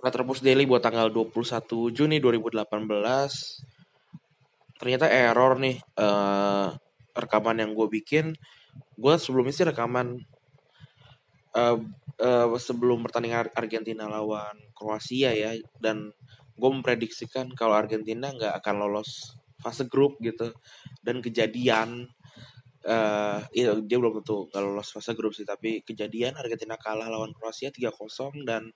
Retropus Daily buat tanggal 21 Juni 2018 ternyata error nih uh, rekaman yang gue bikin. Gue sebelumnya sih rekaman uh, uh, sebelum pertandingan Argentina lawan Kroasia ya dan gue memprediksikan kalau Argentina nggak akan lolos fase grup gitu. Dan kejadian uh, iya, dia belum tentu nggak lolos fase grup sih tapi kejadian Argentina kalah lawan Kroasia 3-0 dan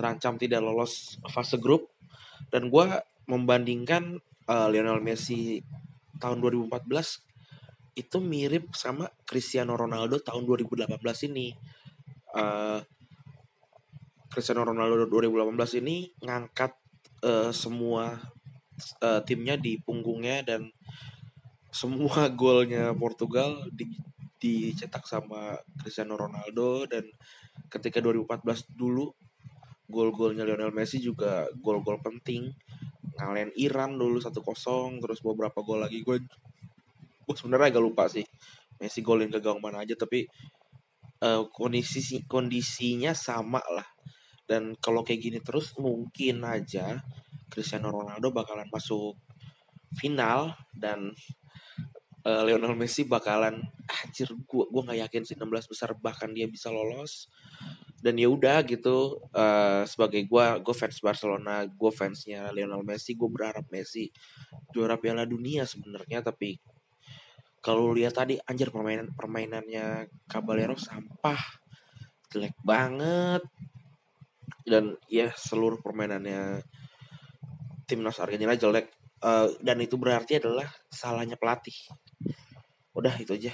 terancam tidak lolos fase grup. Dan gue membandingkan uh, Lionel Messi tahun 2014 itu mirip sama Cristiano Ronaldo tahun 2018 ini. Uh, Cristiano Ronaldo 2018 ini ngangkat uh, semua uh, timnya di punggungnya dan semua golnya Portugal di, dicetak sama Cristiano Ronaldo. Dan ketika 2014 dulu gol-golnya Lionel Messi juga gol-gol penting. Ngalahin Iran dulu 1-0 terus beberapa gol lagi? Gue gue sebenarnya agak lupa sih Messi golin ke gawang mana aja tapi uh, kondisi kondisinya sama lah. Dan kalau kayak gini terus mungkin aja Cristiano Ronaldo bakalan masuk final dan uh, Lionel Messi bakalan anjir gue gue nggak yakin sih 16 besar bahkan dia bisa lolos dan ya udah gitu uh, sebagai gue gue fans Barcelona gue fansnya Lionel Messi gue berharap Messi juara Piala Dunia sebenarnya. Tapi kalau lihat tadi anjir permainan permainannya Caballero sampah jelek banget. Dan ya seluruh permainannya timnas Argentina jelek. Uh, dan itu berarti adalah salahnya pelatih. Udah itu aja